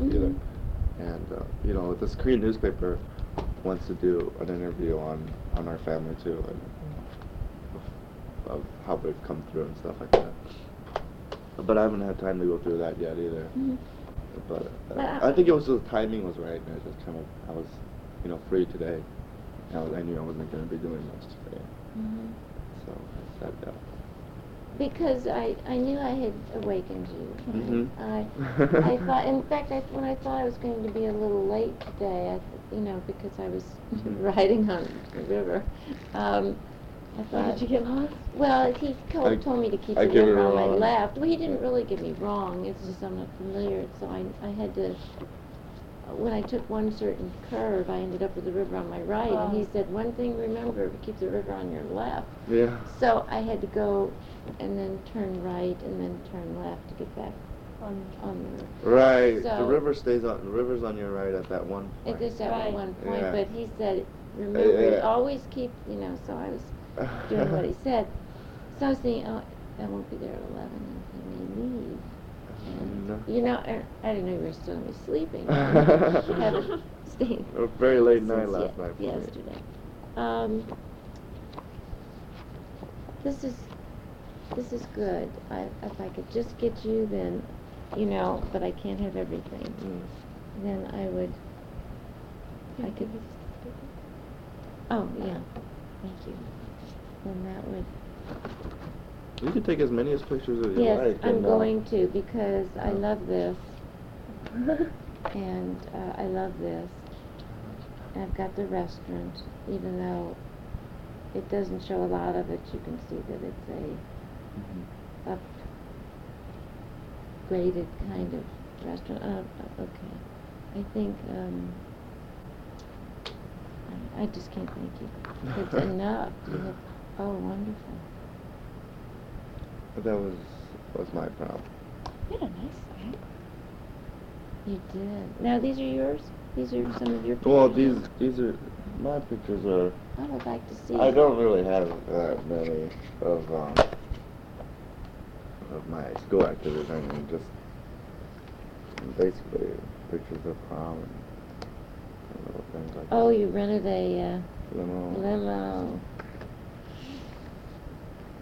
either. And uh, you know, this Korean newspaper wants to do an interview on on our family too, and of, of how we've come through and stuff like that. But I haven't had time to go through that yet either. Mhm. But uh, I- I think it was the timing was right, and I just kind of I was, you know, free today. I, was, I knew I wasn't going to be doing much today, Mhm. so I said that. Because I, I knew I had awakened you. Mhm. I, I thought, in fact, I, when I thought I was going to be a little late today, I, th- you know, because I was Mhm. riding on the river, um, I thought. Did you get lost? Well, he told, I- told me to keep I the river it on my wrong. left. Well, he didn't really get me wrong. It's just I'm not familiar, so I, I had to. When I took one certain curve, I ended up with the river on my right, and he Oh. said, "One thing, remember, keep the river on your left." Yeah. So I had to go and then turn right and then turn left to get back On, on the river. Right. the So- river stays on. The river's on your right at that one. It point. just at Right. one point, Yeah. but he said, remember, yeah. always keep, you know, so I was doing what he said. So I was thinking, oh, I won't be there at eleven, and he may leave. And, you know, I, I didn't know you were still gonna be sleeping. Haven't stayed A very late night since last ye- night for me. Yesterday. Um, this is, this is good. I, if I could just get you, then, you know, but I can't have everything. Mm. Then I would, I could, oh, yeah, thank you. Then that would, You can take as many as pictures as you yes, like. I'm and, uh, going to, because I love this, and, uh, I love this. And I've got the restaurant, even though it doesn't show a lot of it, you can see that it's a mhm. upgraded kind of restaurant. Uh, okay. I think, um, I, I just can't thank you. It's enough. Oh, wonderful. That was was my problem. you had a nice stack. You did. Now, these are yours? These are some of your pictures? Well, these these are my pictures are. I would like to see. I don't really have that many of um of my school activities. I mean, just basically pictures of prom and, and little things like Oh, that. you rented a uh, Limo. limo.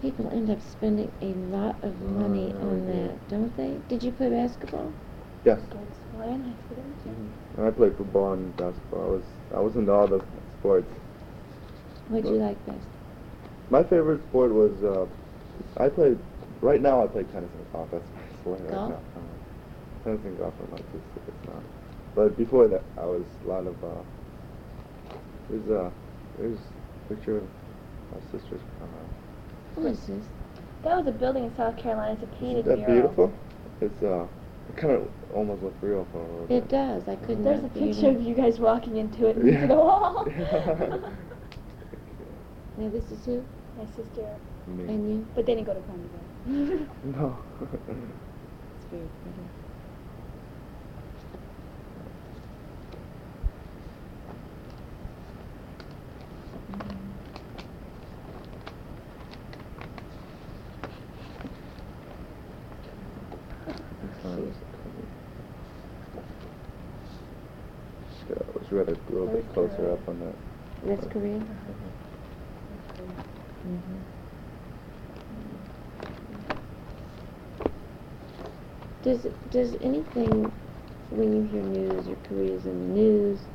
People end up spending a lot of money Oh, on that, don't they? Did you play basketball? Yes. Well, in high school, didn't you? And I played football and basketball. I was I was into all the sports. What'd you like best? My favorite sport was uh, I played. Right now, I play tennis and golf. That's my sport right Golf? now. Uh, tennis and golf are my two sports now. But before that, I was a lot of. Uh, there's uh, there's a picture of my sister's. Uh, Who is this? That was a building in South Carolina. It's a painted isn't that mural. beautiful? It's uh, it kind of almost looks real for a little bit. It does. I couldn't. There's a picture it of you guys walking into it Yeah. into the wall. Now this is who? My sister, Me. And you? but they didn't go to prom together. No. It's very pretty. Yeah, I we had a little bit closer up on that. That's Korea? Mm-hmm. Mhm. Does, does anything, when you hear news or Korea's in the news,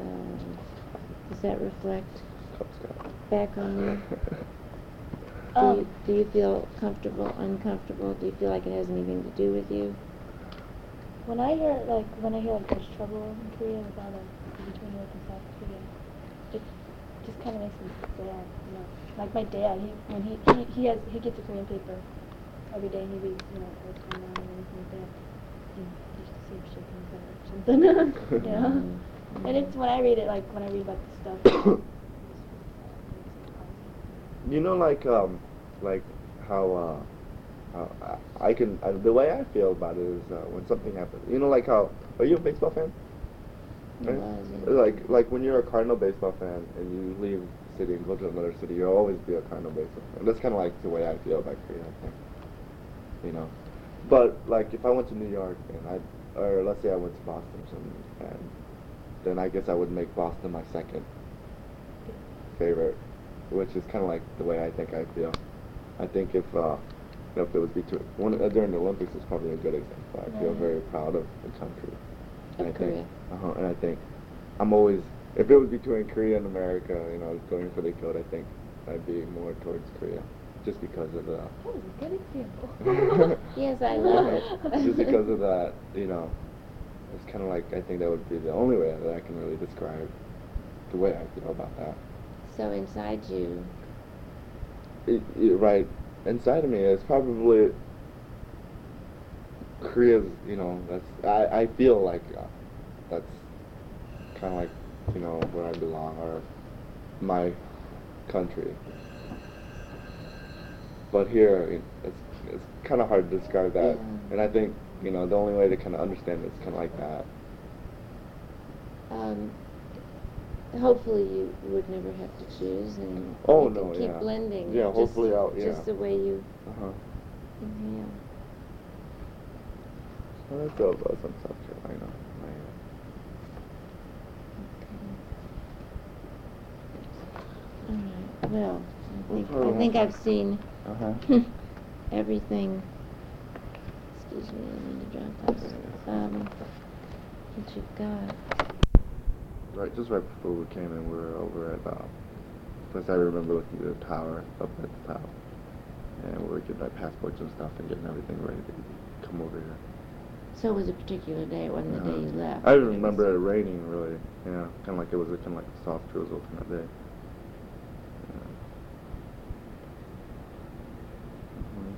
um, does that reflect back on you? Do Um, you, do you feel comfortable, uncomfortable? Do you feel like it has anything to do with you? When I hear like when I hear like there's trouble in Korea with all the between North and South Korea, it just kind of makes me sad. You know, like my dad, he when he he, he has he gets a Korean paper every day. and He reads you know going on and everything like that. And he just seems shaking his head or something. you know, Mhm. and it's when I read it like when I read about the stuff. it makes me sad, it makes me cry. You know, like um, like how uh, I, can uh, the way I feel about it is uh, when something happens. You know, like how are you a baseball fan? Right? yeah. Like like when you're a Cardinal baseball fan and you leave the city and go to another city, you'll always be a Cardinal baseball fan. That's kind of like the way I feel about Korea. I think. You know, but like if I went to New York and I or let's say I went to Boston or something, and then I guess I would make Boston my second favorite, which is kind of like the way I think I feel. I think if uh, you know, if it was between one uh, during the Olympics is probably a good example. I feel very proud of the country. And Of I think, uh-huh, and I think I'm always if it was between Korea and America, you know, going for the gold, I think I'd be more towards Korea, just because of the. That was a good example. Yes, I love it. just because of that, you know, it's kind of like I think that would be the only way that I can really describe the way I feel about that. So inside you, It, it, right inside of me is probably Korea's. You know, that's I, I feel like uh, that's kind of like you know where I belong or my country. But here, it- it's it's kind of hard to describe that, Yeah. and I think you know the only way to kind of understand it is kind of like that. um, hopefully you would never have to choose and Oh, no, keep yeah. blending. Yeah, just- hopefully I'll- yeah. Just the way you Uh huh. inhale. Well, I feel about some South Carolina. Okay. All right. Well, Think I think I've seen Uh huh. everything. Excuse me, I need to drop this. Um, what you've got. Right, just right before we came in, we were over at, uh, first I remember looking at the tower, up at the tower. And we were getting our passports and stuff and getting everything ready to come over here. So it was a particular day. It wasn't the day you left. I but even was- remember it raining, really. Yeah, kind of like it was a kind of like a soft drizzle kind of day. Yeah. Mhm.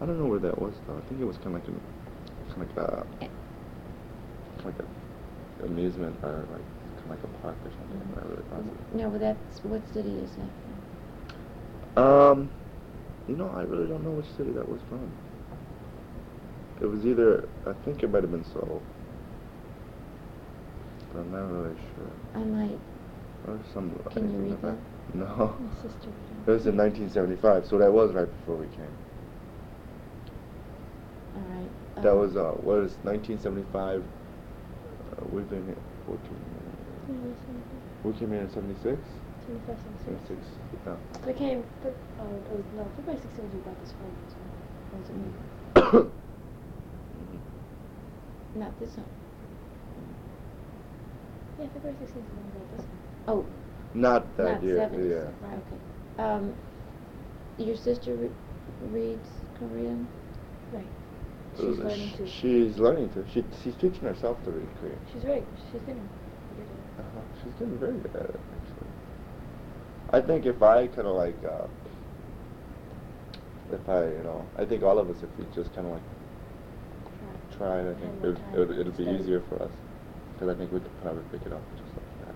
I don't know where that was though. I think it was kind of like an, kind of like a, like a amusement or like kind of like a park or something. Not really positive. No, but that's what city is that? Um, you know, I really don't know which city that was from. It was either, I think it might have been Seoul. But I'm not really sure. I might. Or some. Can you read like that? No. My sister. It was in 1975, so that was right before we came. That um, was, uh, what is 1975? Uh, we've been here, we came, Yeah, we came here in 76? 75, 76. 76, yeah. We came, for, oh, it was, no, February 16th we bought this home, so, was it? Mhm. Not this one. Yeah, February 16th is when we bought this one. Oh, Not that not year, seventies. yeah. Right. Okay. Um, your sister re- reads Korean. Right. She's learning to. She's learning to. She, she's teaching herself to read Korean. She's very, she's getting good at it. Uh-huh. She's getting very good at it, actually. I think if I kind of like, uh, if I, you know, I think all of us, if we just kind of like Try. tried, I think more it, it would it'll be study. easier for us. Because I think we could probably pick it up just like that.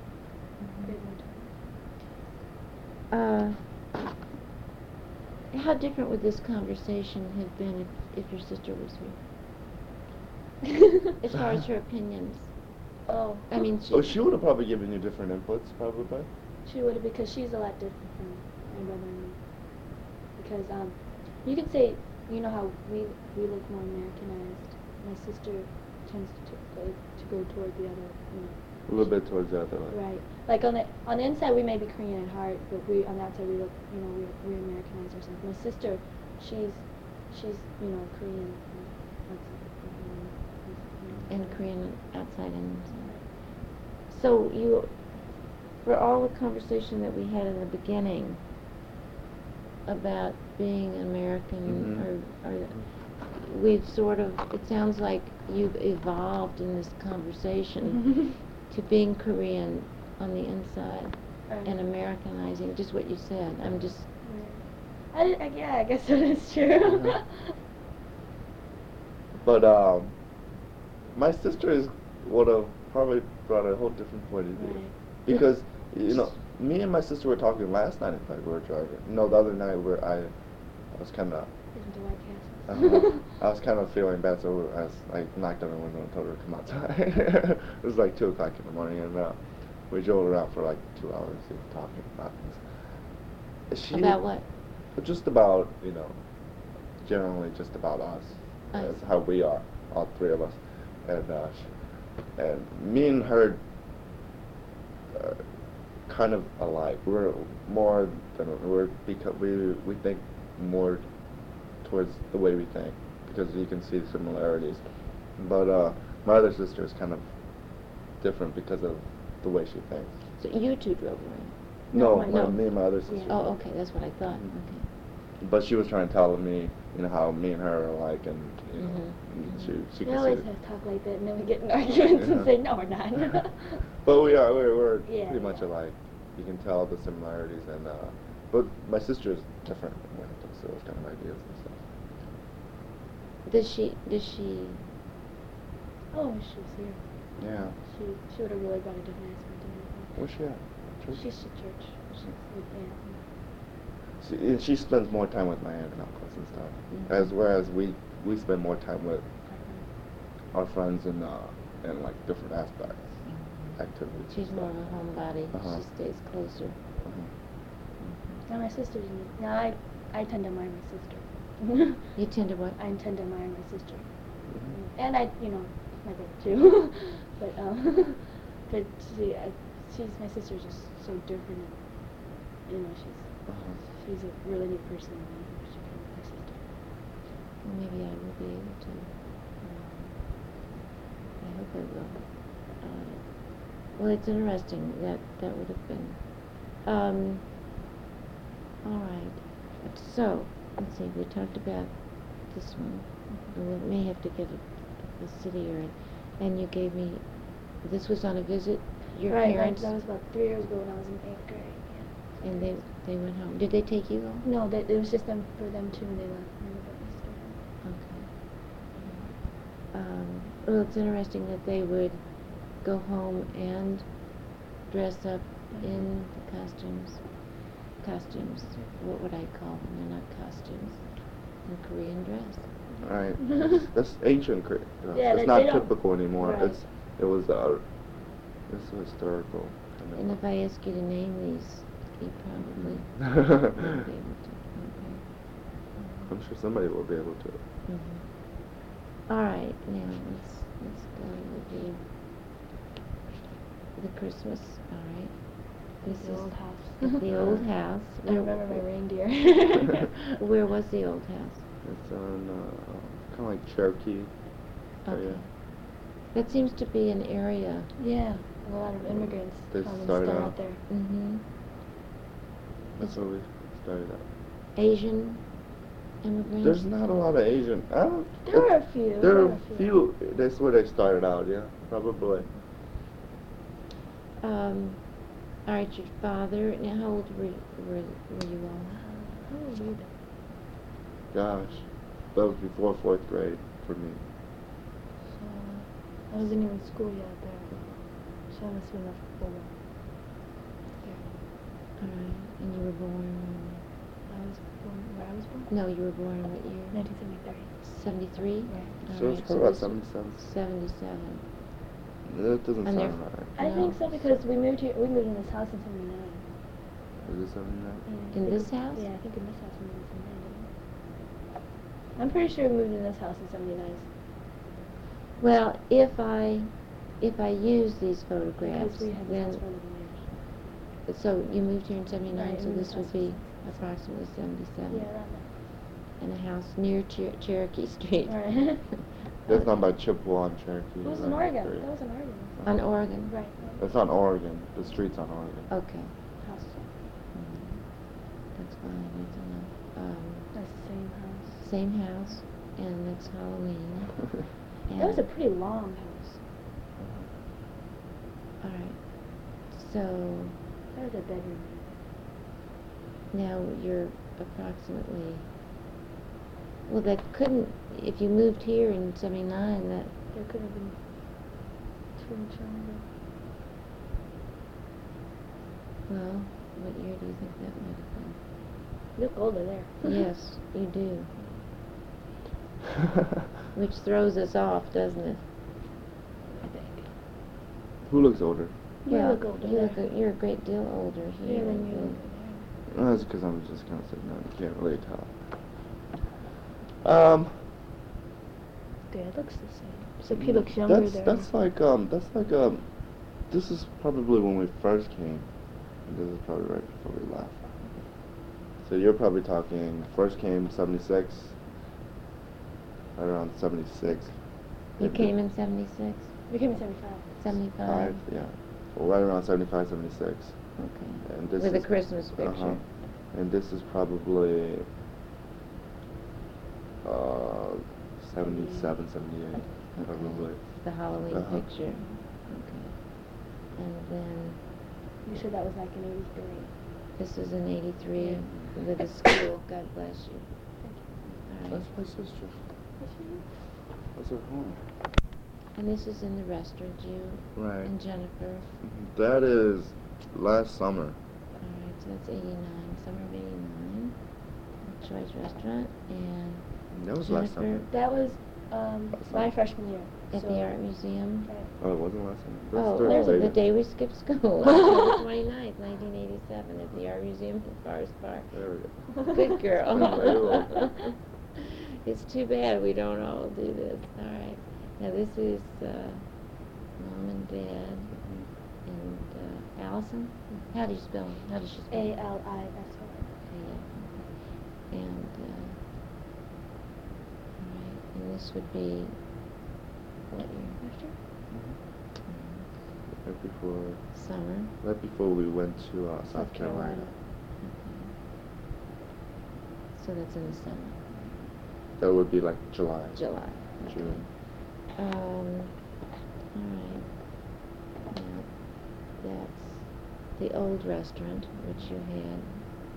Great more time. Uh, how different would this conversation have been if, if your sister was here? As far as her opinions. Oh. I mean, she. Oh, she would have probably given you different inputs, probably. She would have because she's a lot different from my brother and me. Because um, you could say, you know how we we look more Americanized. My sister tends to go to go toward the other, you know. A little bit towards the other way. Right. Like on the on the inside we may be Korean at heart, but we on the outside we look, you know, we're we Americanized ourselves. My sister, she's she's you know Korean. and outside, you know, you know. and Korean outside and inside. So you, for all the conversation that we had in the beginning about being American, Mhm. or, or we've sort of, it sounds like you've evolved in this conversation to being Korean on the inside Right. and Americanizing, just what you said. I'm just, I, I, yeah, I guess that is true. Uh-huh. But um, my sister is would have probably brought a whole different point of view Right. because you know me and my sister were talking last night. In fact, we were driving. No, the other night where I, I was kind of. Listen to White Castles. Uh, I was kind of feeling bad, so I was, like knocked on the window and told her to come outside. it was like two o'clock in the morning, and uh, we drove around for like two hours talking about this. She, about what? Just about you know, generally just about us, I as see. how we are. all three of us, and uh, sh- and me and her uh, kind of alike. We're more than we're because we we think more towards the way we think because you can see similarities. But uh, my other sister is kind of different because of the way she thinks. So you two drove away? No, my- my, no. me and my other sister. Yeah. Oh, okay, that's what I thought, Mhm. okay. But she was trying to tell me, you know, how me and her are like, and you know, Mhm. and she she We can always see. have talk like that, and then we get in arguments Yeah. and say, no, we're not. But we are we're, we're Yeah, pretty much alike. You can tell the similarities, and uh, but my sister is different when it comes to those kind of ideas and stuff. Does she, does she, oh, she was here. Yeah. She she would have really brought a different aspect to everything. Where's she at? Church? She's at church. She's with aunt. She, and she spends more time with my aunt and uncles and stuff. Mhm. As whereas we we spend more time with our friends and uh and like different aspects, activities. she's more of a homebody, Uh-huh. she stays closer? Uh-huh. Now my sister's in, now I I tend to admire my sister. You tend to what? I tend to admire my sister. Mhm. And I, you know, my brother too. but um, but she, I, she's my sister's just so different. And, you know, she's Uh-huh. she's a really neat person. and I wish I could be my sister. Well, maybe I will be able to. Um, I hope I will. Uh, well, it's interesting. That that would have been. Um, all right. So let's see. We talked about this one. We may have to get a, a city or, and you gave me. This was on a visit. Your right, parents. That, that was about three years ago when I was in eighth grade. Yeah. and they they went home. Did they take you home? No, that it was just them for them two, and they left. And they left Easter. Okay. Um, well, it's interesting that they would go home and dress up in the costumes. Costumes. What would I call them? They're not costumes. In Korean dress. Right. That's, that's ancient Korea. Uh, Yeah, it's not don't- typical anymore. right. It's it was uh, it's so historical. Kind of. And if I ask you to name these, you probably won't be able to. Okay. I'm sure somebody will be able to. Mhm. All right, now let's let's go review the Christmas. All right. This the is old house. the old house. I remember my reindeer. Where was the old house? It's on uh, kind of like Cherokee area. Okay. That seems to be an area. yeah, a lot of immigrants They come and started out- out there. Mm-hmm. That's where we started out. Asian immigrants. There's not a lot of Asian. I don't, There are a few, There there are are a a few. few. That's where they started out. Yeah, probably. Um, all right, your father. Now, how old were were, were you all? How old were you? Gosh, that was before fourth grade for me. So, I wasn't even in school yet there. So I must have been left Yeah. All right, and you were born. I was born, where I was born? No, you were born in what year? 1973. Seventy-three. Right. So it's probably about 77. Seventy-seven. That doesn't And sound right. I No. think so because we moved here, we moved in this house in 79. Is it 79? Yeah, I In think this house? Yeah, I think in this house we moved in 79. I'm pretty sure we moved in this house in 79. Well, if I, if I use these photographs, we had this house for then, 11 so you moved here in seventy-nine, Right, so in this this would be approximately seventy-seven. Yeah, around And a house near Cher- Cherokee Street. Right. That's not by Chippewa and Cherokee. It was in Oregon. correct? That was in Oregon. On Oregon? Right. It's on Oregon. The street's on Oregon. Okay. House. Mhm. That's fine, that's enough. Um, That's the same house. same house, and next Halloween. That was a pretty long house. Mm-hmm. All right. So That was a bedroom. now you're approximately. Well, that couldn't. If you moved here in '79, that There could have been two children. well, what year do you think that might have been? You look older there. yes, you do. Which throws us off, doesn't it? I think. Who looks older? You Well, look older You look a, you're a great deal older here. Yeah, than you Well, that's because I'm just kind of sitting down. You can't really tell. Um, there. It looks the same. Except he looks younger That's there. that's like um that's like um this is probably when we first came, and this is probably right before we left. So you're probably talking first came seventy six. Right around seventy six. You came in seventy-six, We came in 75. seventy-five? Five, yeah. Well, right around 75, 76. Okay. And this With a is- Christmas uh-huh. And this is probably uh, 77, 78, Okay. probably. The Halloween Uh-huh. picture. Okay. And then You said that was like in 83. this is in eighty-three with the school. God bless you. All right. That's my sister. That's her home. And this is in the restaurant, you Right. and Jennifer. That is last summer. All right, so that's eighty-nine, summer of eighty-nine. Choi's Restaurant and That was last summer. That was um, Last my summer. freshman year. at so- the art museum. Right. Oh, it wasn't last summer. That's Oh, third there's grade. the day we skipped school, October twenty-ninth, nineteen eighty-seven, at the art museum in Forest Park. There we go. Good girl. Very well. It's too bad we don't all do this. All right. Now this is uh, mom and dad and uh, Alison. How do you spell? How does she spell? A L I S O N. Yeah. And uh, all right. And this would be what year? Mhm. Right before, Summer. right before we went to uh, South, South Carolina. Carolina. Okay. So that's in the summer. That would be like July. July. okay. June. Um, all right. Now, that's the old restaurant, which you had,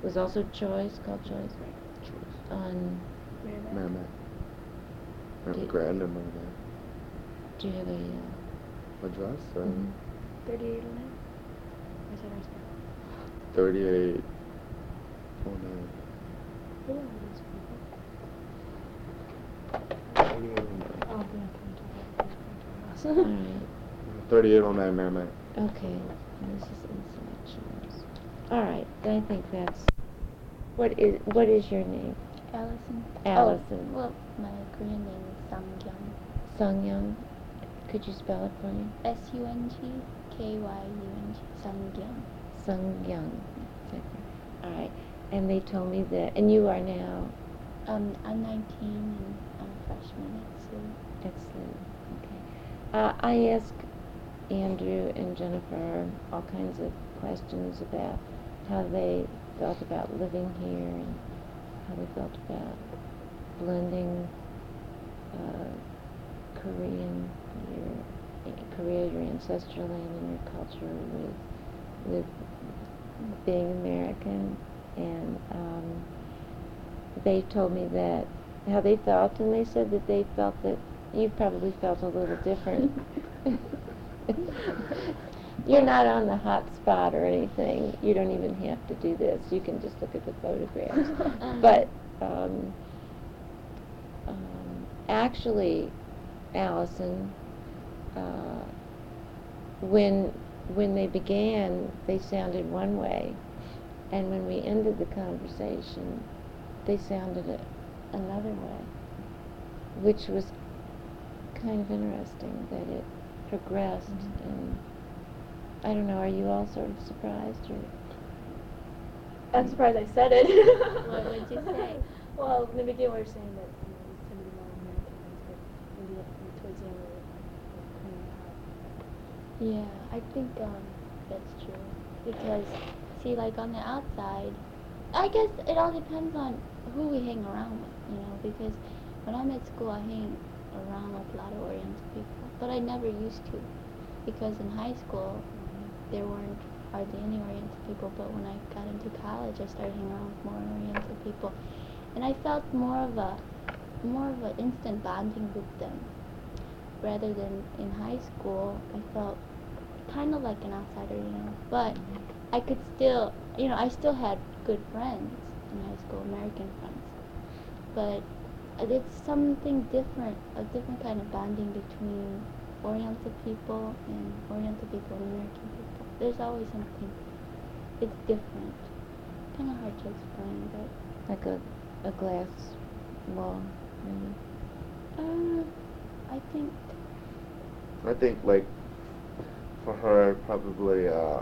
was also Choi's, called Choi's, Choi's. on, Meramec. Meramec. Meramec Did- Grand and Meramec. do you have a, uh, Address? Uh, mhm. 3809? Or is that our spell? 38. 38 on Madam Mayor, Okay, this is inside. All right, I think that's, what is, what is your name? Alison. Alison. Oh, well, my Korean name is Sung-kyung. Sungyoung, could you spell it for me? S-U-N-G-K-Y-U-N-G. Sung-kyung. Sungyoung. All right, and they told me that, and you are now, Um, I'm 19 and freshman okay. Uh, I asked Andrew and Jennifer all kinds of questions about how they felt about living here and how they felt about blending uh, Korean, your Korea, your ancestral land and your culture with with being American, and um, they told me that how they felt, and they said that they felt that you probably felt a little different. You're not on the hot spot or anything. You don't even have to do this. You can just look at the photographs. but um, um, actually, Alison, uh, when when they began, they sounded one way, and when we ended the conversation, they sounded a, another way, which was kind of interesting that it progressed and I don't know, are you all sort of surprised or I'm surprised I said it. What would you say? Well, in the beginning we were saying that you know, we tend to be more Americanized, but maybe towards the end we were like, out. Yeah, I think um, that's true. Because, see, like on the outside, I guess it all depends on who we hang around with, you know, because when I'm at school, I hang around with a lot of Oriental people, but I never used to. Because in high school, mm-hmm. there weren't hardly any Oriental people, but when I got into college, I started hanging around with more Oriental people. And I felt more of a, more of an instant bonding with them rather than in high school, I felt kind of like an outsider, you know. But mm-hmm. I could still, you know, I still had good friends in high school, American friends. But it's something different, a different kind of bonding between Oriental people and Oriental people and American people. There's always something. It's different. Kind of hard to explain, but like a, a glass wall, maybe? uh, I think I think like for her probably uh,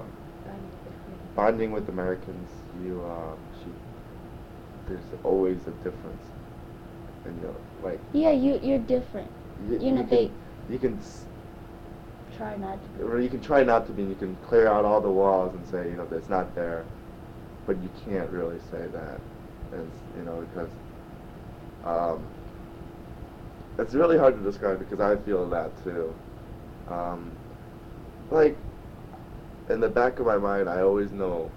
bonding with Americans, you uh, she there's always a difference, and you know, like yeah, you you're different. you, You know, can, they- you can s- Try not to. or you can try not to be. You can clear out all the walls and say you know it's not there, but you can't really say that, as you know because um, it's really hard to describe because I feel that too. Um, like in the back of my mind, I always know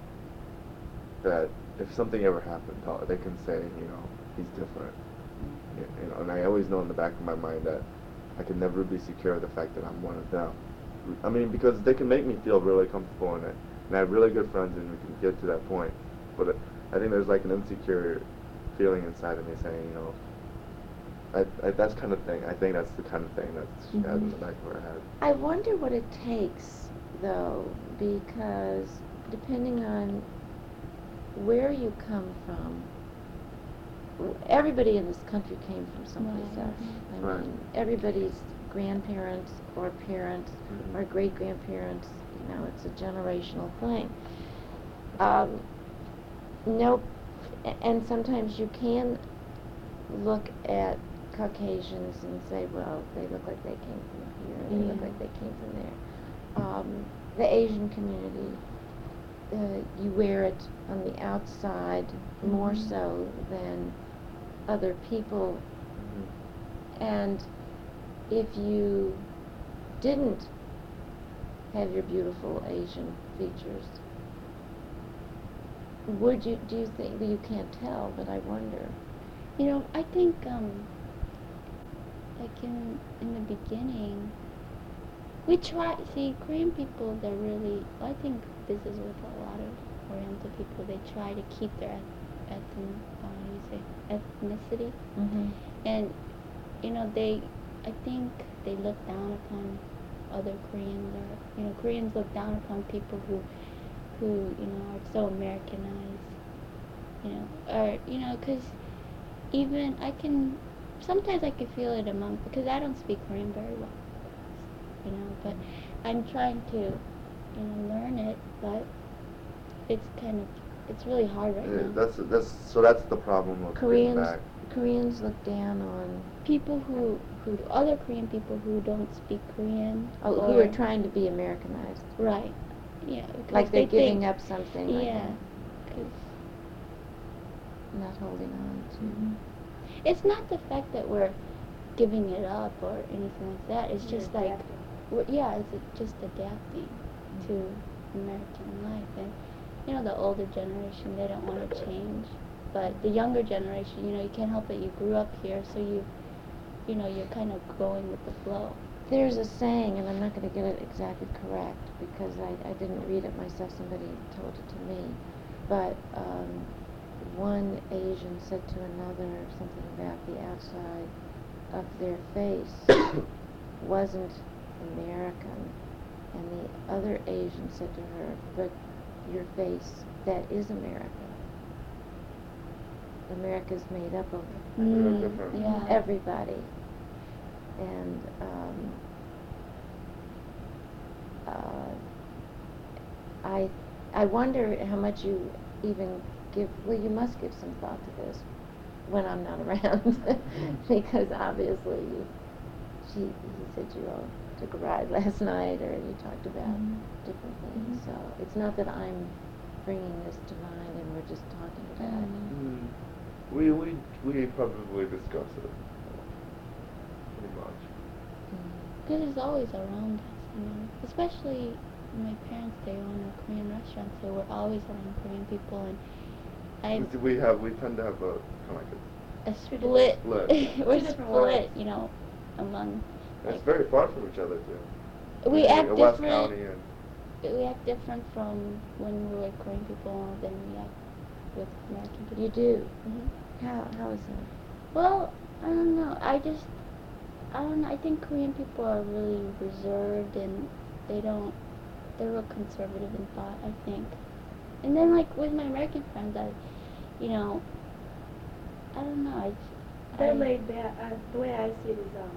that if something ever happened, uh, they can say, you know, he's different. You, know, and I always know in the back of my mind that I can never be secure of the fact that I'm one of them. I mean, because they can make me feel really comfortable in it, and I have really good friends, and we can get to that point. But I think there's like an insecure feeling inside of me saying, you know, I, I, that's kind of thing. I think that's the kind of thing that she has in the back of her head. I wonder what it takes, though, because depending on where you come from, everybody in this country came from someplace Right. else. I Right. mean, everybody's grandparents or parents Mhm. or great grandparents, you know, it's a generational thing. Um, nope. And sometimes you can look at Caucasians and say, well, they look like they came from here, they look like they came from there. Um, the Asian community, uh, you wear it on the outside more Mhm. so than other people. And if you didn't have your beautiful Asian features, would you, do you think, well, you can't tell, but I wonder. You know, I think um, like in in the beginning, we try. See, Korean people, they're really. I think this is with a lot of Oriental people. They try to keep their eth- ethn, uh, how do you say, ethnicity, Mm-hmm. and you know they. I think they look down upon other Koreans, or you know, Koreans look down upon people who, who you know are so Americanized. You know, or you know, because even I can sometimes I can feel it among because I don't speak Korean very well, you know, but I'm trying to, you know, learn it, but it's kind of it's really hard right Yeah, now. that's that's so that's the problem with Koreans, back. Koreans look down on, people who who other Korean people who don't speak Korean oh, or who are trying to be Americanized. right, yeah, Like they're they giving think, up something like yeah, that, 'cause not holding on to. Mhm. It's not the fact that we're giving it up or anything like that. It's You're just like, we're, yeah, it's just adapting to American life. And, you know, the older generation, they don't want to change. But the younger generation, you know, you can't help it. You grew up here, so you, you know, you're kind of going with the flow. There's a saying, and I'm not going to get it exactly correct because I, I didn't read it myself, somebody told it to me. But um, one Asian said to another something about the outside of their face wasn't American. And the other Asian said to her, but your face, that is American. America's made up of. Mm, yeah. everybody. And um, uh, I I wonder how much you even give. Well, you must give some thought to this when I'm not around, because obviously she he said you all took a ride last night, or you talked about Mhm. different things. Mhm. So it's not that I'm bringing this to mind and we're just talking about it. Mm. We we we probably discuss it pretty much. Because it's always around us, you know. Especially my parents, they own a Korean restaurant, so we're always around Korean people, and I We- We have we tend to have a kind of like a split. Split. we're split, you know, among. A, it's very far from each other too. We In act West different. County and We act different from when we were Korean people than we act with American people. You do. hmm How how is that? Well, I don't know. I just, I don't know. I think Korean people are really reserved and they don't, they're real conservative in thought, I think. And then, like, with my American friends, I, you know, I don't know. I, They're I, laid back. Uh, the way I see it is, um,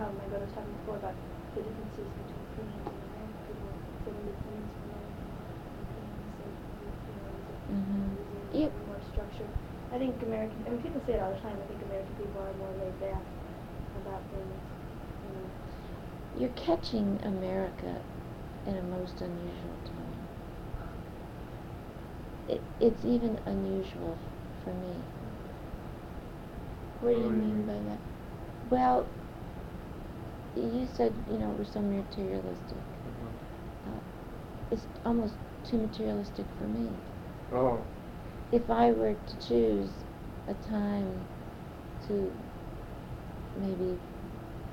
how my brother was talking before about the differences between Koreans and American people. So when the Koreans from America and mm-hmm. like, you know, is it, is it Yep. more structured? I think American, I mean, people say it all the time, I think American people are more laid back about things, you know. You're catching America in a most unusual time. It, it's even unusual for me. What do you What do you mean mean? by that? Well, you said, you know, we're so materialistic. Uh, it's almost too materialistic for me. Oh. If I were to choose a time to maybe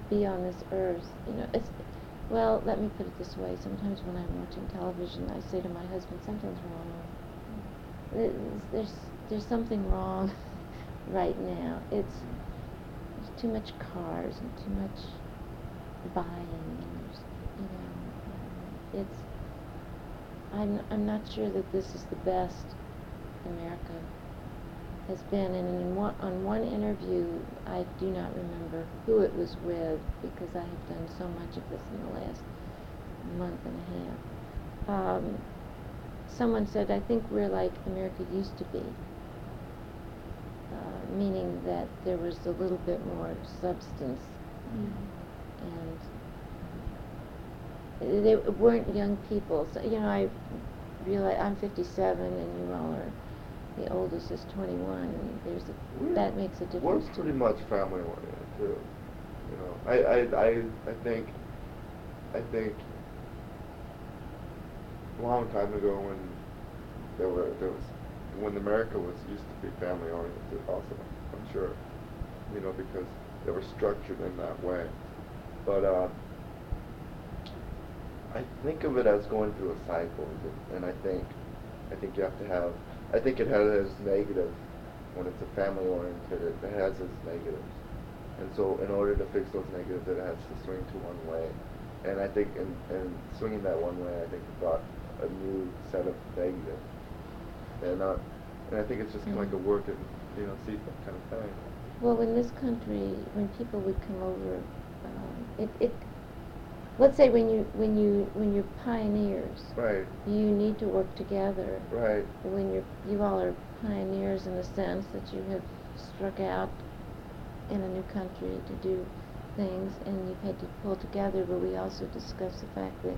be on this earth, you know, it's, well, let me put it this way. Sometimes when I'm watching television, I say to my husband, something's wrong. There's, there's, there's something wrong right now. It's, there's too much cars and too much buying and you know, um, it's, I'm, I'm not sure that this is the best America has been. And one, on one interview, I do not remember who it was with because I have done so much of this in the last month and a half. Um, someone said, I think we're like America used to be. Uh, meaning that there was a little bit more substance and they weren't young people. So, you know, I realize I'm 57 and you all are, the oldest is 21 there's a, We're- that makes a We're difference. pretty much family oriented too. You know, I, I, I, I think, I think, a long time ago when there were, there was, when America was used to be family oriented also, I'm sure, you know, because they were structured in that way. But, uh, I think of it as going through a cycle, and I think, I think you have to have, I think it has its negatives when it's a family oriented, it has its negatives. And so in order to fix those negatives, it has to swing to one way. And I think in, in swinging that one way, I think it brought a new set of negatives. And, uh, and I think it's just of like a Mm. work and, you know, see kind of thing. Well, in this country, when people would come over, um, it, it, let's say when you, when you, when you're pioneers, Right, you need to work together. right. When you're, you all are pioneers in the sense that you have struck out in a new country to do things and you've had to pull together, but we also discussed the fact that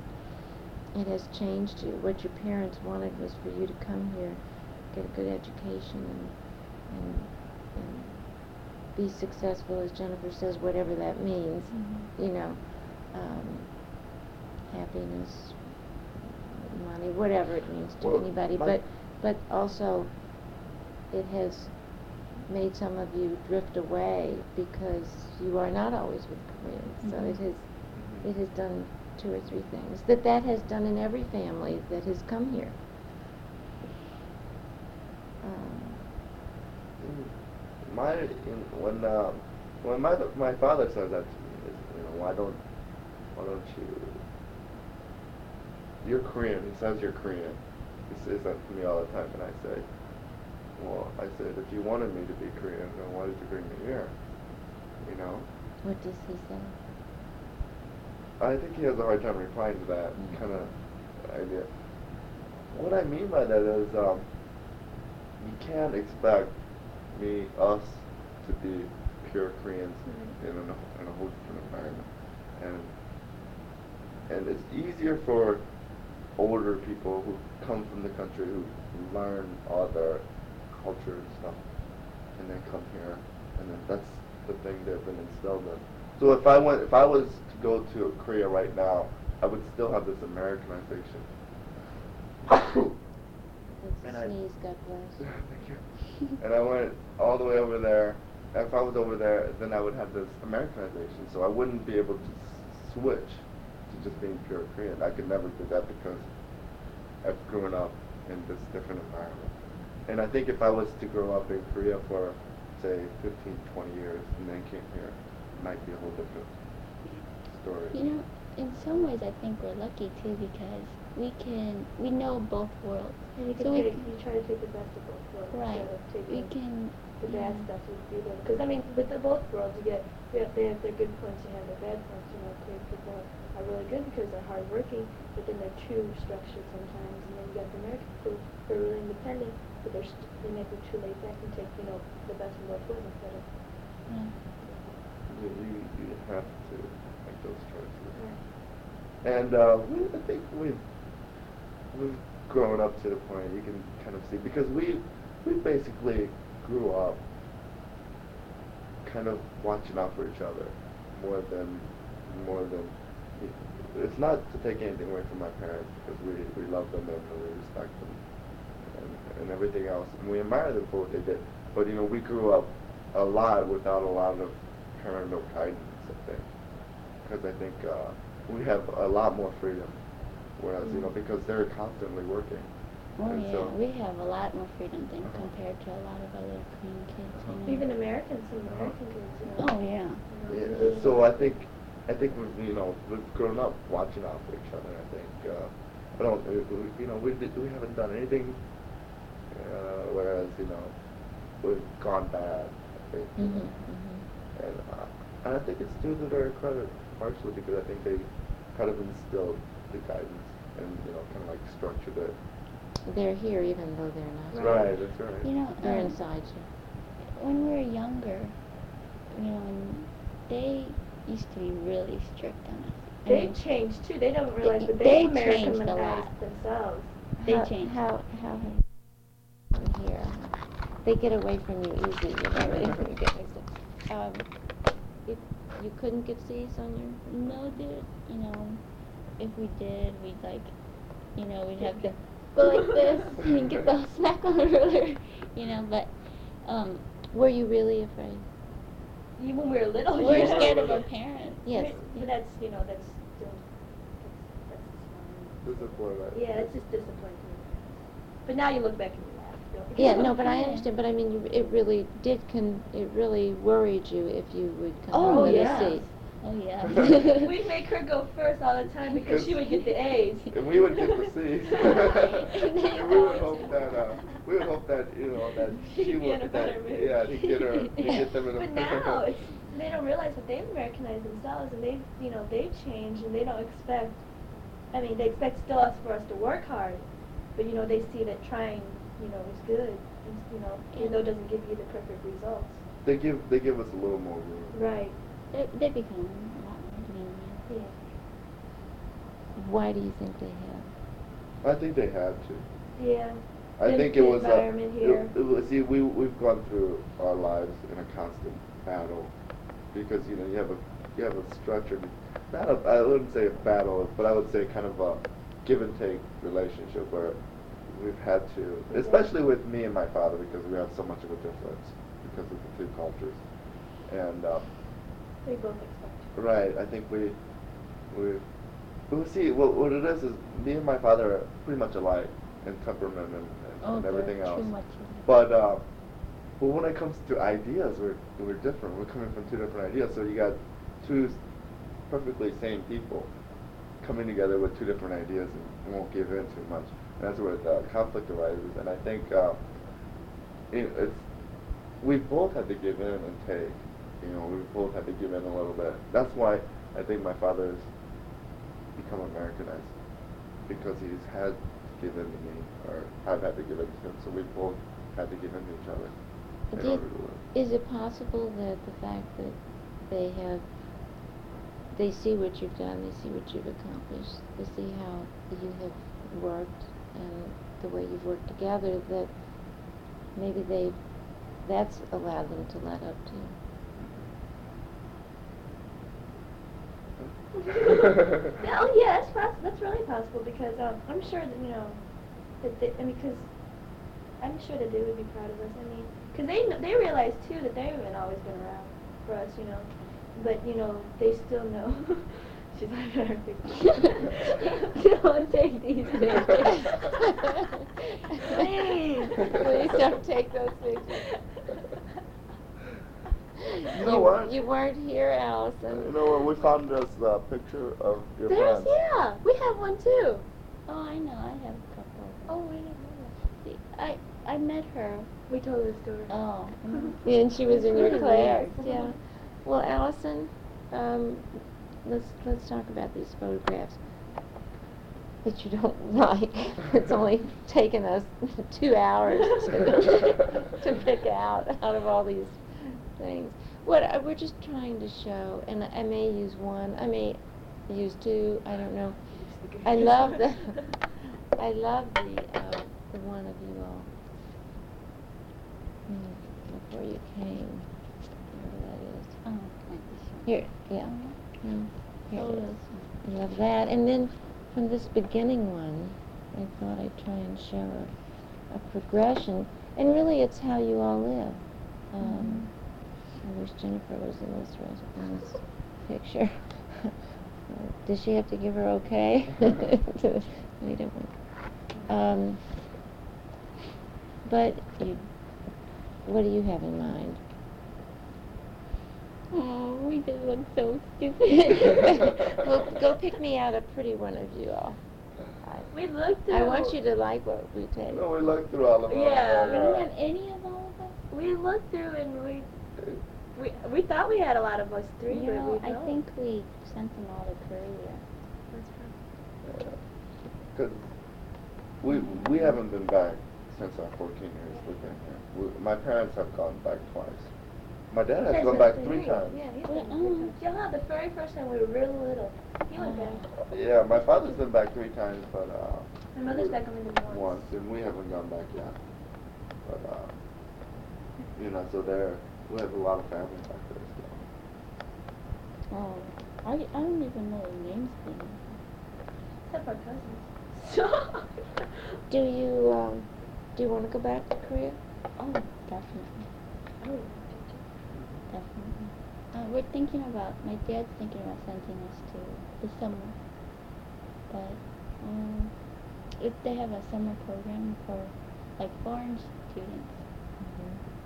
it has changed you. What your parents wanted was for you to come here, get a good education and, and, and be successful, as Jennifer says, whatever that means, Mhm. you know, um, happiness, money, whatever it means to Well, anybody, but, but also it has made some of you drift away because you are not always with Koreans. So Mhm. it has, Mhm. it has done two or three things that that has done in every family that has come here. Um. My in, when um, when my my father says that to me, is, you know, why don't why don't you? You're Korean. He says you're Korean. He says that to me all the time, and I say, well, I said if you wanted me to be Korean, then why did you bring me here? You know. what does he say? I think he has a hard time replying to that Mm. kind of idea. What I mean by that is, um, you can't expect me, us, to be pure Koreans Right. in a, in a whole different environment, and and it's easier for older people who come from the country who learn other their culture and stuff, and then come here, and then that's the thing they've been instilled in. So if I went, if I was to go to Korea right now, I would still have this Americanization. That's And a I- sneeze, God bless. Thank you. And I went all the way over there. If I was over there, then I would have this Americanization, so I wouldn't be able to s- switch to just being pure Korean. I could never do that because I've grown up in this different environment. And I think if I was to grow up in Korea for, say, 15, 20 years, and then came here, it might be a whole different story. You know, in some ways, I think we're lucky too because we can we know both worlds. And you can So we take, can- you try to take the best of both worlds. Right. of We can the bad Yeah. stuff would be there. Because I mean, with the both worlds, you get they have, they have their good points, you have their bad points. You know, Korean people are really good because they're hardworking, but then they're too structured sometimes. And then you got the American people who are really independent, but they're st- they might be too laid back and take you know the best of both worlds instead of. Yeah. You, you, you have to make those choices. Right. And uh, we, I think we've we've grown up to the point you can kind of see because we we basically grew up kind of watching out for each other more than more than it's not to take anything away from my parents because we we love them and we respect them and, and everything else and we admire them for what they did. But you know we grew up a lot without a lot of parental guidance I think because I think uh, we have a lot more freedom whereas you know because they're constantly working Oh And yeah, so- we have a lot more freedom than Uh-huh. compared to a lot of other Korean kids. You know? Even Americans, some Uh-huh. American kids. You Oh yeah. Yeah, so I think, I think we've, you know, we've grown up watching out for each other. I think, uh, I don't, we, we- you know, we we haven't done anything, uh, whereas you know, we've gone bad. I think, you Mhm, know. mhm. and uh, and I think it's due to their credit partially because I think they kind of instilled the guidance and you know, kind of like structured it. They're here even though they're not. Right, that's right. You know, They're um, inside you. when we were younger, you know, and they used to be really strict on us. I They mean, changed too. They don't realize that they they changed a Americanized lot. themselves. They how, changed. How how have from here? They get away from you easy. You know, if you get mixed up. Um, if you couldn't get C's on your No, dude. You know, if we did, we'd like, you know, we'd have to go like this and get the smack on the ruler. You know, but um, Were you really afraid? Even when we were little, we're yeah. scared of our parents. Yes. But, but that's you know that's still that's, that's Discipline, yeah, it's just discipline. But now you look back and you laugh. Yeah, no, but I understand. But I mean, you, it really did. Con- it really worried you if you would come Oh, home with yeah. a C. Oh yeah. We'd make her go first all the time because she would get the A's. And we would get the C's. and we would hope that uh, we would hope that you know that she She'd be would that mood. yeah to get her to get them in a But now it's they don't realize that they've Americanized themselves and they've you know they've changed and they don't expect. I mean, they expect still us for us to work hard, but you know they see that trying you know is good. And, you know, even though it doesn't give you the perfect results. they give they give us a little more room. Right. They, they become a lot more lenient. Yeah. Why do you think they have? I think they had to. Yeah. I The- think it was environment a, here. It, it was, see, we we've gone through our lives in a constant battle because you know you have a you have a structured not a I wouldn't say a battle, but I would say kind of a give and take relationship where we've had to, especially with me and my father because we have so much of a difference because of the two cultures, and. Uh, They both expect. Right. I think we we well see what what it is is me and my father are pretty much alike in temperament and, and, Oh, and everything else. too much. But uh, but when it comes to ideas, we're we're different. We're coming from two different ideas. So you got two perfectly same people coming together with two different ideas and, won't give in too much. And that's where the conflict arises. And I think uh, it, it's we both had to give in and take. You know, we both had to give in a little bit. That's why I think my father has become Americanized because he's had to give in to me, or I've had to give in to him. So we both had to give in to each other. in order to live. Is it possible that the fact that they have, they see what you've done, they see what you've accomplished, they see how you have worked and the way you've worked together, that maybe they, that's allowed them to let up to you? oh yeah, that's poss- that's really possible because um, I'm sure that you know that they, I mean because I'm sure that they would be proud of us. I mean, because they kn- they realize too that they haven't always been around for us, you know, but you know they still know. She's like her picture. Don't take these pictures. Please. Please don't take those pictures. You know what? You weren't here, Alison. You know what? We found this uh, picture of your There's friends. yeah, we have one too. Oh, I know. I have a couple. Oh, I didn't know See, I I met her. We told the story. Oh. Yeah, and she was in your class. Yeah. Well, Alison, um, let's let's talk about these photographs that you don't like. it's only taken us two hours to, to pick out out of all these things. What uh, we're just trying to show, and I may use one, I may use two. I don't know. I love the I love the uh, the one of you all. Hmm, Before you came, whatever that is. Oh, like this one. Here, yeah. Oh, here Oh, it is. I love that. And then from this beginning one, I thought I'd try and show a, a progression. And really, it's how you all live. Um, I wish Jennifer was in this, res- in this picture. Does she have to give her okay? to meet him? Um, but you, what do you have in mind? Oh, we just look so stupid. well, go pick me out a pretty one of you all. We looked I want you to like what we take. No, we looked through all of them. Yeah, we don't have any of all of us. We looked through and we we we thought we had a lot of us three, You but know, we I think we sent them all to Korea. Because we, we haven't been back since our 14 years we've been here. We, my parents have gone back twice. My dad has gone back three times. Yeah, he's Well, been three times. Yeah, the very first time we were real little. He went back. Yeah, my father's been back three times, but uh, My mother's back only been once. once, and we haven't gone back yet. But uh, you know, so there we have a lot of family back there still. Oh, I, I don't even know the names anymore. Except our cousins. Do you um, do you want to go back to Korea? Oh, definitely, Oh, definitely. Uh, we're thinking about, my dad's thinking about sending us to the summer. But, um, if they have a summer program for, like, foreign students,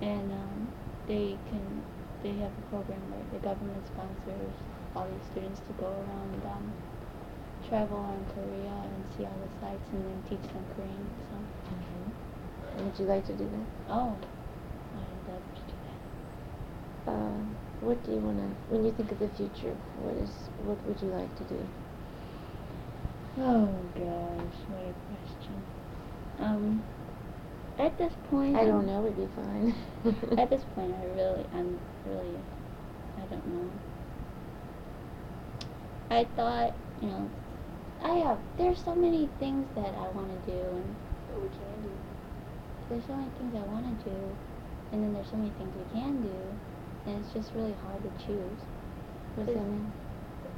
and, um, they can, they have a program where the government sponsors all these students to go around, um, travel around Korea and see all the sites and then teach them Korean, so. Would you like to do that? Oh, I'd love to do that. Uh, what do you want to? When you think of the future, what is what would you like to do? Oh gosh, what a question. Um, at this point, I don't I'm- know. Would be fine. At this point, I really, I'm really, I don't know. I thought, you know, I have. There's so many things that I want to do, and But we can do. there's so many things I want to do, and then there's so many things we can do, and it's just really hard to choose. What does that mean?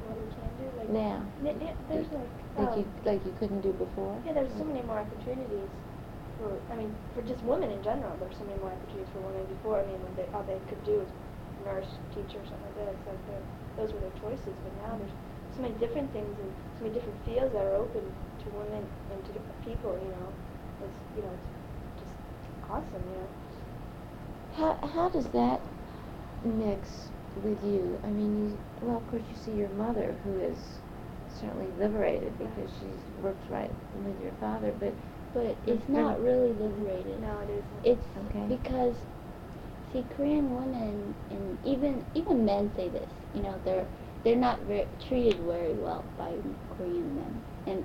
What we can do, like Now, N- yeah, there's like like um, you like you couldn't do before. Yeah, there's so many more opportunities for, I mean, for just women in general, there's so many more opportunities for women before. I mean, when they, all they could do was nurse, teacher, something like that. Like those were their choices. But now there's so many different things and so many different fields that are open to women and to different people, you know. It's, you know, it's just awesome, you know. How how does that mix with you? I mean, you well, of course, you see your mother, who is certainly liberated because she's worked right with your father, but But it's not really liberated. No, it isn't. It's Okay. because see Korean women and even even men say this. You know, they're they're not very, treated very well by Korean men. And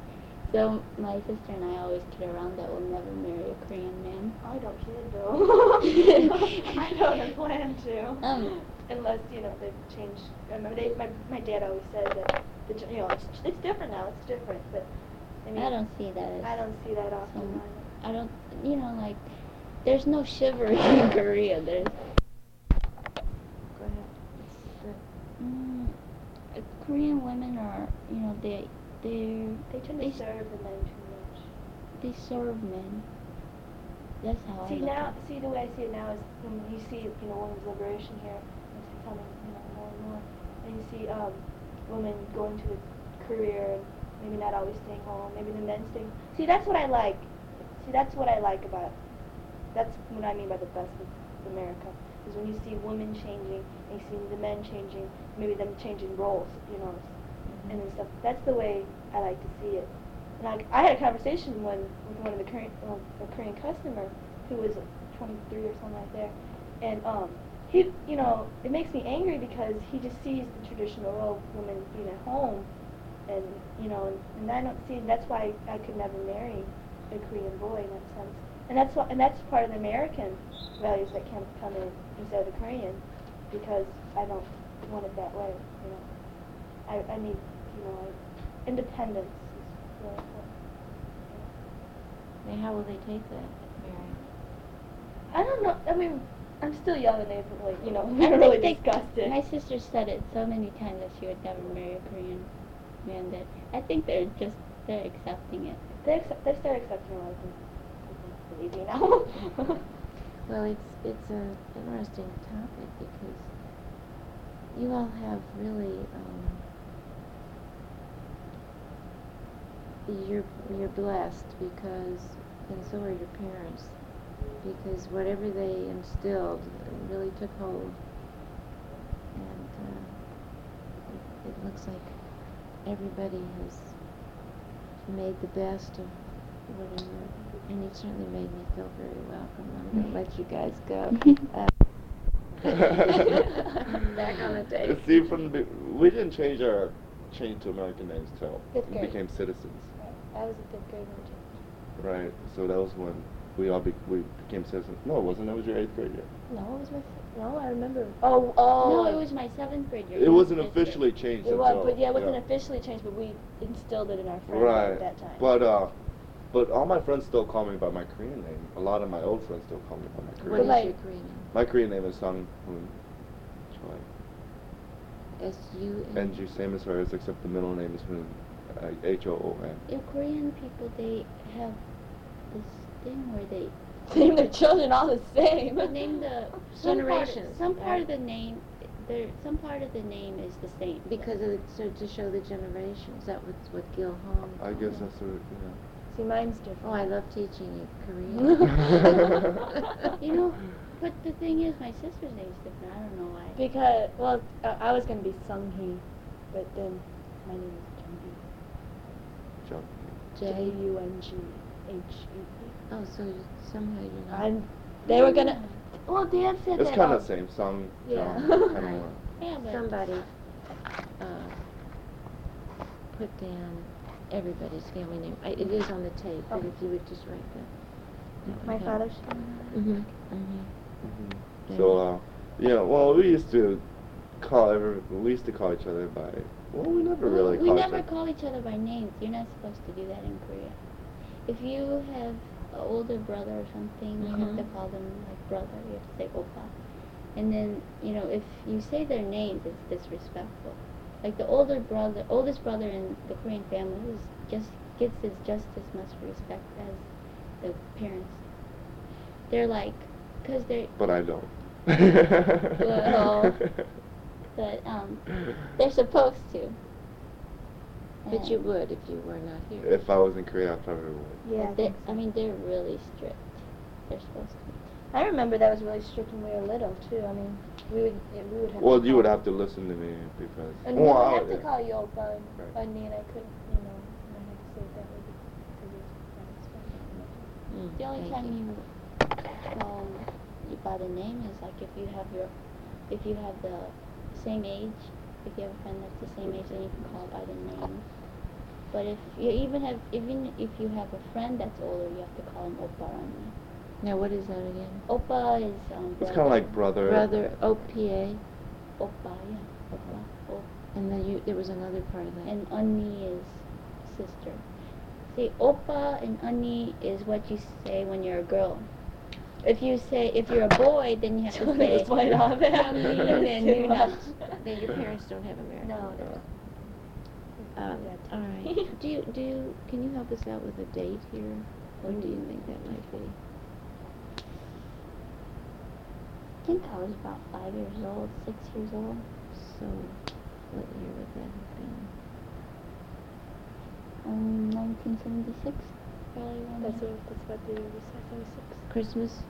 so my sister and I always kid around that we'll never marry a Korean man. I don't kid though. I don't plan to. Um. Unless you know they've changed. I remember they, my my dad always said that the you know it's it's different now. It's different, but I mean I don't see that as I don't see that often. some- I don't you know like there's no chivalry in Korea. There's go ahead. mm, uh, Korean women are you know they they They tend they to serve the men too much. they serve men. That's how See I look now, it. see the way I see it now is when you see you know women's liberation here, it's becoming you know more and more, and you see um, women going to a career and maybe not always staying home, maybe the men staying. See that's what I like. See that's what I like about. That's what I mean by the best of America is when you see women changing and you see the men changing, maybe them changing roles, you know, and then stuff. That's the way I like to see it. And I, I had a conversation one with one of the Korean, uh, a Korean customer who was 23 or something like there, and um, he, you know, it makes me angry because he just sees the traditional role of women being at home, and you know, and, and I don't see. That's why I could never marry a Korean boy in that sense, and that's why, and that's part of the American values that can come in instead of the Korean, because I don't want it that way. You know, I, I need, you know, I, independence is really important. Now, how will they take that, Mary? I don't know. I mean, I'm still young and they've like, you know, I we think really they- discussed. My sister said it so many times that she would never marry a Korean man. That I think they're just they're accepting it. They accept, they start accepting it. Like baby now. Well, it's it's a interesting topic because you all have really um, you're you're blessed because and so are your parents because whatever they instilled really took hold and uh, it, it looks like everybody has made the best of whatever and you certainly made me feel very welcome. I'm gonna let you guys go. Uh, Back on the tape. See, from the, we didn't change our change to American names till we became citizens, I was a fifth grade when we change. right? So that was when we all be, we became citizens. No, it wasn't. That was your eighth grade year. No, it was my. No, I remember. Oh, oh. No, it was my seventh grade year. It wasn't fifth grade. officially changed It until. was, but yeah, it wasn't officially changed, but we instilled it in our friends Right. at that time. But uh, but all my friends still call me by my Korean name. A lot of my old friends still call me by my What Korean is name. like- your Korean name? My Korean name is Sung Hoon Choi. S U And you same as hers, except the middle name is Hoon. Uh, H O O N. Yeah, Korean people they have this thing where they Name their children all the same. But name the some Generations, Part, some part right? of the name, there some part of the name is the same. because of the, so to show the generations. That was what Gil Hong. I guess that's what. it- Yeah. See, mine's different. Oh, I love teaching you Korean. you know, but the thing is, my sister's name's different. I don't know why. Because, well, uh, I was gonna be Sung Hee, but then my name is Jung Jung. Hee. J J. U N G H E E. Oh, so you, somehow you're not. I'm. They were gonna. Well, Dan said It's that. kind of the same. Sung. Yeah. Jung, kind of one. Yeah, but Somebody uh, put down everybody's family name. I, it is on the tape, but Oh. if you would just write that. that would My help. father's. Mm-hmm. Mm-hmm. Mhm. So, uh, yeah, well, we used to call every, we used to call each other by, well, we never we, really we call never each other. call each other by names. You're not supposed to do that in Korea. If you have an older brother or something, you have to Mhm. call them like brother. You have to say oppa. And then, you know, if you say their names, it's disrespectful. Like the older brother, oldest brother in the Korean family is just gets as just as much respect as the parents. They're like, cause they're But I don't. Well, but um, they're supposed to. But you would if you were not here. if I was in Korea, I probably would. Yeah. I, they- so. I mean, they're really strict. They're supposed to. be. I remember that was really strict when we were little too. I mean, we would yeah, we would have. Well, to you would have to listen to me because. And we well, would I- have to yeah. call you Oppa and Right. Onni, and I couldn't, you know, I had to say it that way because it was friends. Mm, The only thank time you call you by the name is like if you have your, if you have the same age. If you have a friend that's the same age, then you can call by the name. But if you even have, even if you have a friend that's older, you have to call him Oppa only. Now, what is that again? Oppa is um. It's kind of like brother. Brother, OPA, Oppa, yeah. Oppa. Oppa. and then you. There was another part of that. and Unni is sister. See, Oppa and Unni is what you say when you're a girl. If you say if you're a boy, then you have to say Explain all that. Unni and then Too you know. much. then your parents don't have American. No, no. Um, Yeah. all right. do you do? You, can you help us out with a date here? When do you think that might be? I think I was about five years old, six years old. So, what year would that have been? Um, 1976. Probably That's what that's what the year was. I think six. Christmas.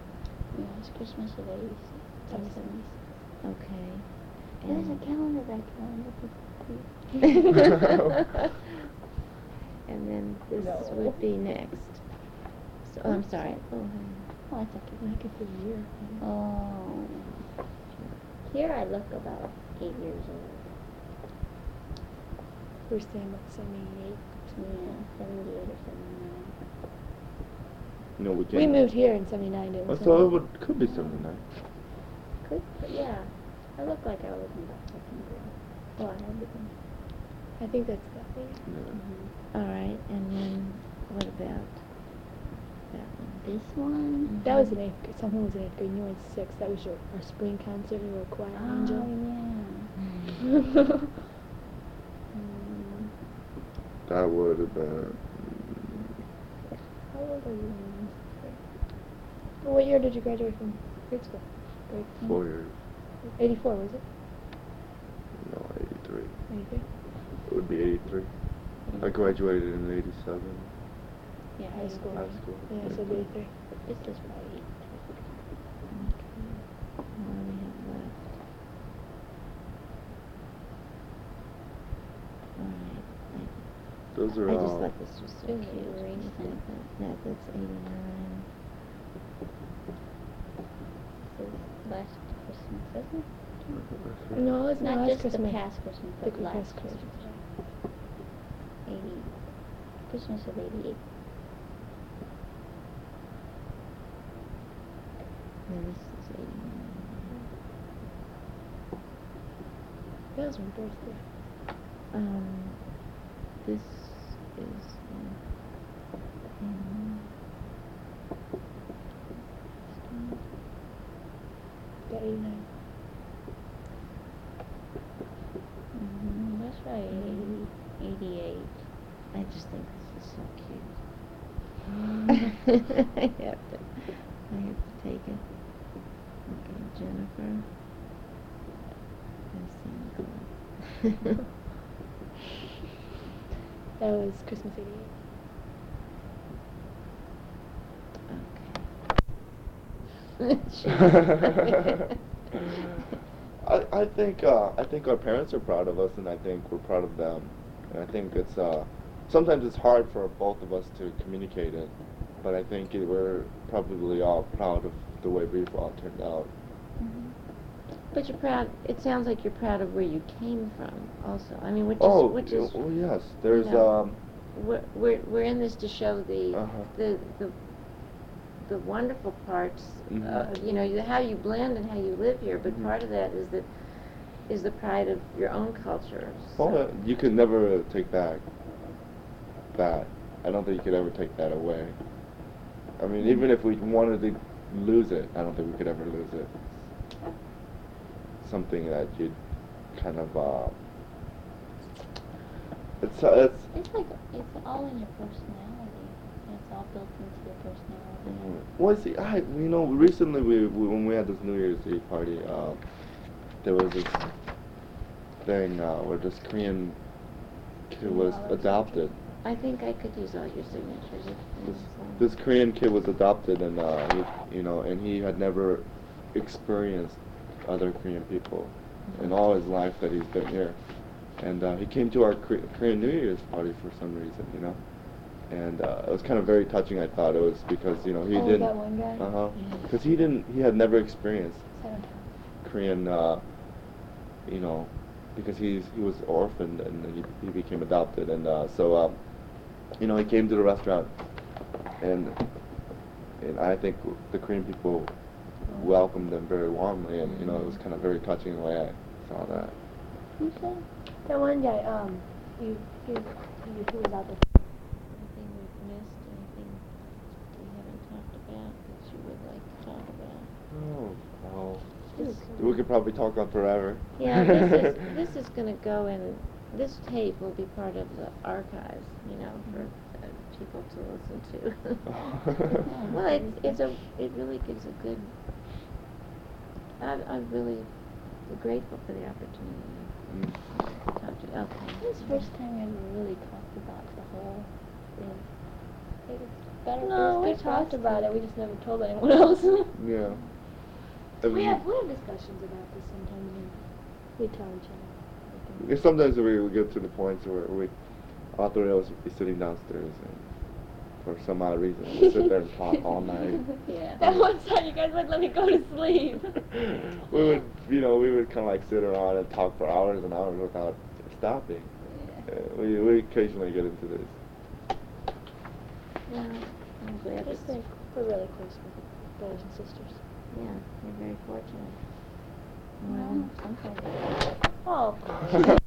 Yeah, it's Christmas of 86. Seventy six. 76. Okay. There's a calendar back there. I'm looking for it. and then this No. would be next. So, oh, I'm sorry. Oh, Oh, that's okay. Like it's a year. Oh. Here I look about eight years old. We're saying what, seventy-eight? Yeah, seventy-eight or seventy-nine. You know, we We moved here in seventy-nine, didn't we? So it would, could be seventy-nine. Could, but yeah. I look like I was in about second grade. Well, I had been. I think that's that way. Yeah. All right, and then what about that one? This one. That was in eighth grade. Someone was in eighth grade. and You were in sixth. That was your our spring concert. You were a choir Oh angel. yeah. Mm, That would have been. How old are you in sixth grade? Well, what year did you graduate from grade school? Grade Four years. 84, was it? No, 83. 83? It would be 83. I graduated in 87. Yeah, high school. High school. Yeah, so 83. This is probably 83. Okay. What do we have left? Alright. Those are I all. just thought this was so cute. Yeah, that's 89. Last Christmas, isn't it? No, it's not, Not just Christmas. the past Christmas, The last past Christmas. Christmas. Eighty. Christmas of eighty-eight. Yeah, this is eighty-nine. That was my birthday. Um, this is, uh, um, Yeah, eighty-nine. Mm-hmm, that's right, Mhm. eighty, eighty-eight. I just think this is so cute. I have to, I have to take it. Okay, Jennifer. And Santa Claus. That was Christmas eighty-eight. Okay. I, I think uh, I think our parents are proud of us, and I think we're proud of them. And I think it's uh, sometimes it's hard for both of us to communicate it, but I think it, we're probably all proud of the way we've all turned out. Mm-hmm. But you're proud, it sounds like you're proud of where you came from also. I mean, which is, oh, which is, well, yes. There's know, um, we're, we're, we're in this to show the, Uh-huh. the, the, the wonderful parts, uh, Mhm. you know, you, how you blend and how you live here, but Mhm. part of that is that, is the pride of your own culture. so- uh, you can never uh, take back that. I don't think you could ever take that away. I mean, even if we wanted to lose it, I don't think we could ever lose it. Something that you'd kind of uh, it's uh, it's It's like, it's all in your personality. It's all built into your personality. Well, see, I you know recently we, we when we had this New Year's Eve party, uh, there was this thing uh, where this Korean kid was adopted. I think I could use all your signatures. if- This, this Korean kid was adopted, and uh, he, you know, and he had never experienced other Korean people in all his life that he's been here. And uh, he came to our Kore- Korean New Year's party for some reason, you know. And uh, it was kind of very touching. I thought it was because you know he Oh, didn't. that one guy? Uh huh. Because he didn't. He had never experienced Seven. Korean. Uh, you know, because he's he was orphaned and he, he became adopted, and uh, so um, you know he came to the restaurant, and and I think the Korean people welcomed him very warmly, and you know it was kind of very touching the way I saw that. Who said? That one guy, um, he, you he, he was out there. Anything we've missed, anything we haven't talked about that you would like to talk about? Oh, well, we could probably talk on forever. Yeah, this is, this is gonna go in, this tape will be part of the archives, you know, for uh, people to listen to. Well, it's, it's a, it really gives a good, I, I'm really grateful for the opportunity Mm. to talk to you. Okay. This is the first time we ever really talked about the whole thing. It was better. No, we talked about it, we just never told anyone else. Yeah. We have, we have discussions about this sometimes, and we tell each other. Yeah, Sometimes we, we get to the points where we, all three of us would be sitting downstairs and for some odd reason we'd sit there and talk all night. Yeah. That one time you guys wouldn't let me go to sleep. we would, you know, we would kind of like sit around and talk for hours and hours without stopping. Yeah. Uh, we, we occasionally get into this. Yeah, I'm glad I just think we're really close with brothers and sisters. yeah, you're very fortunate. Well, Well, sometimes. Oh.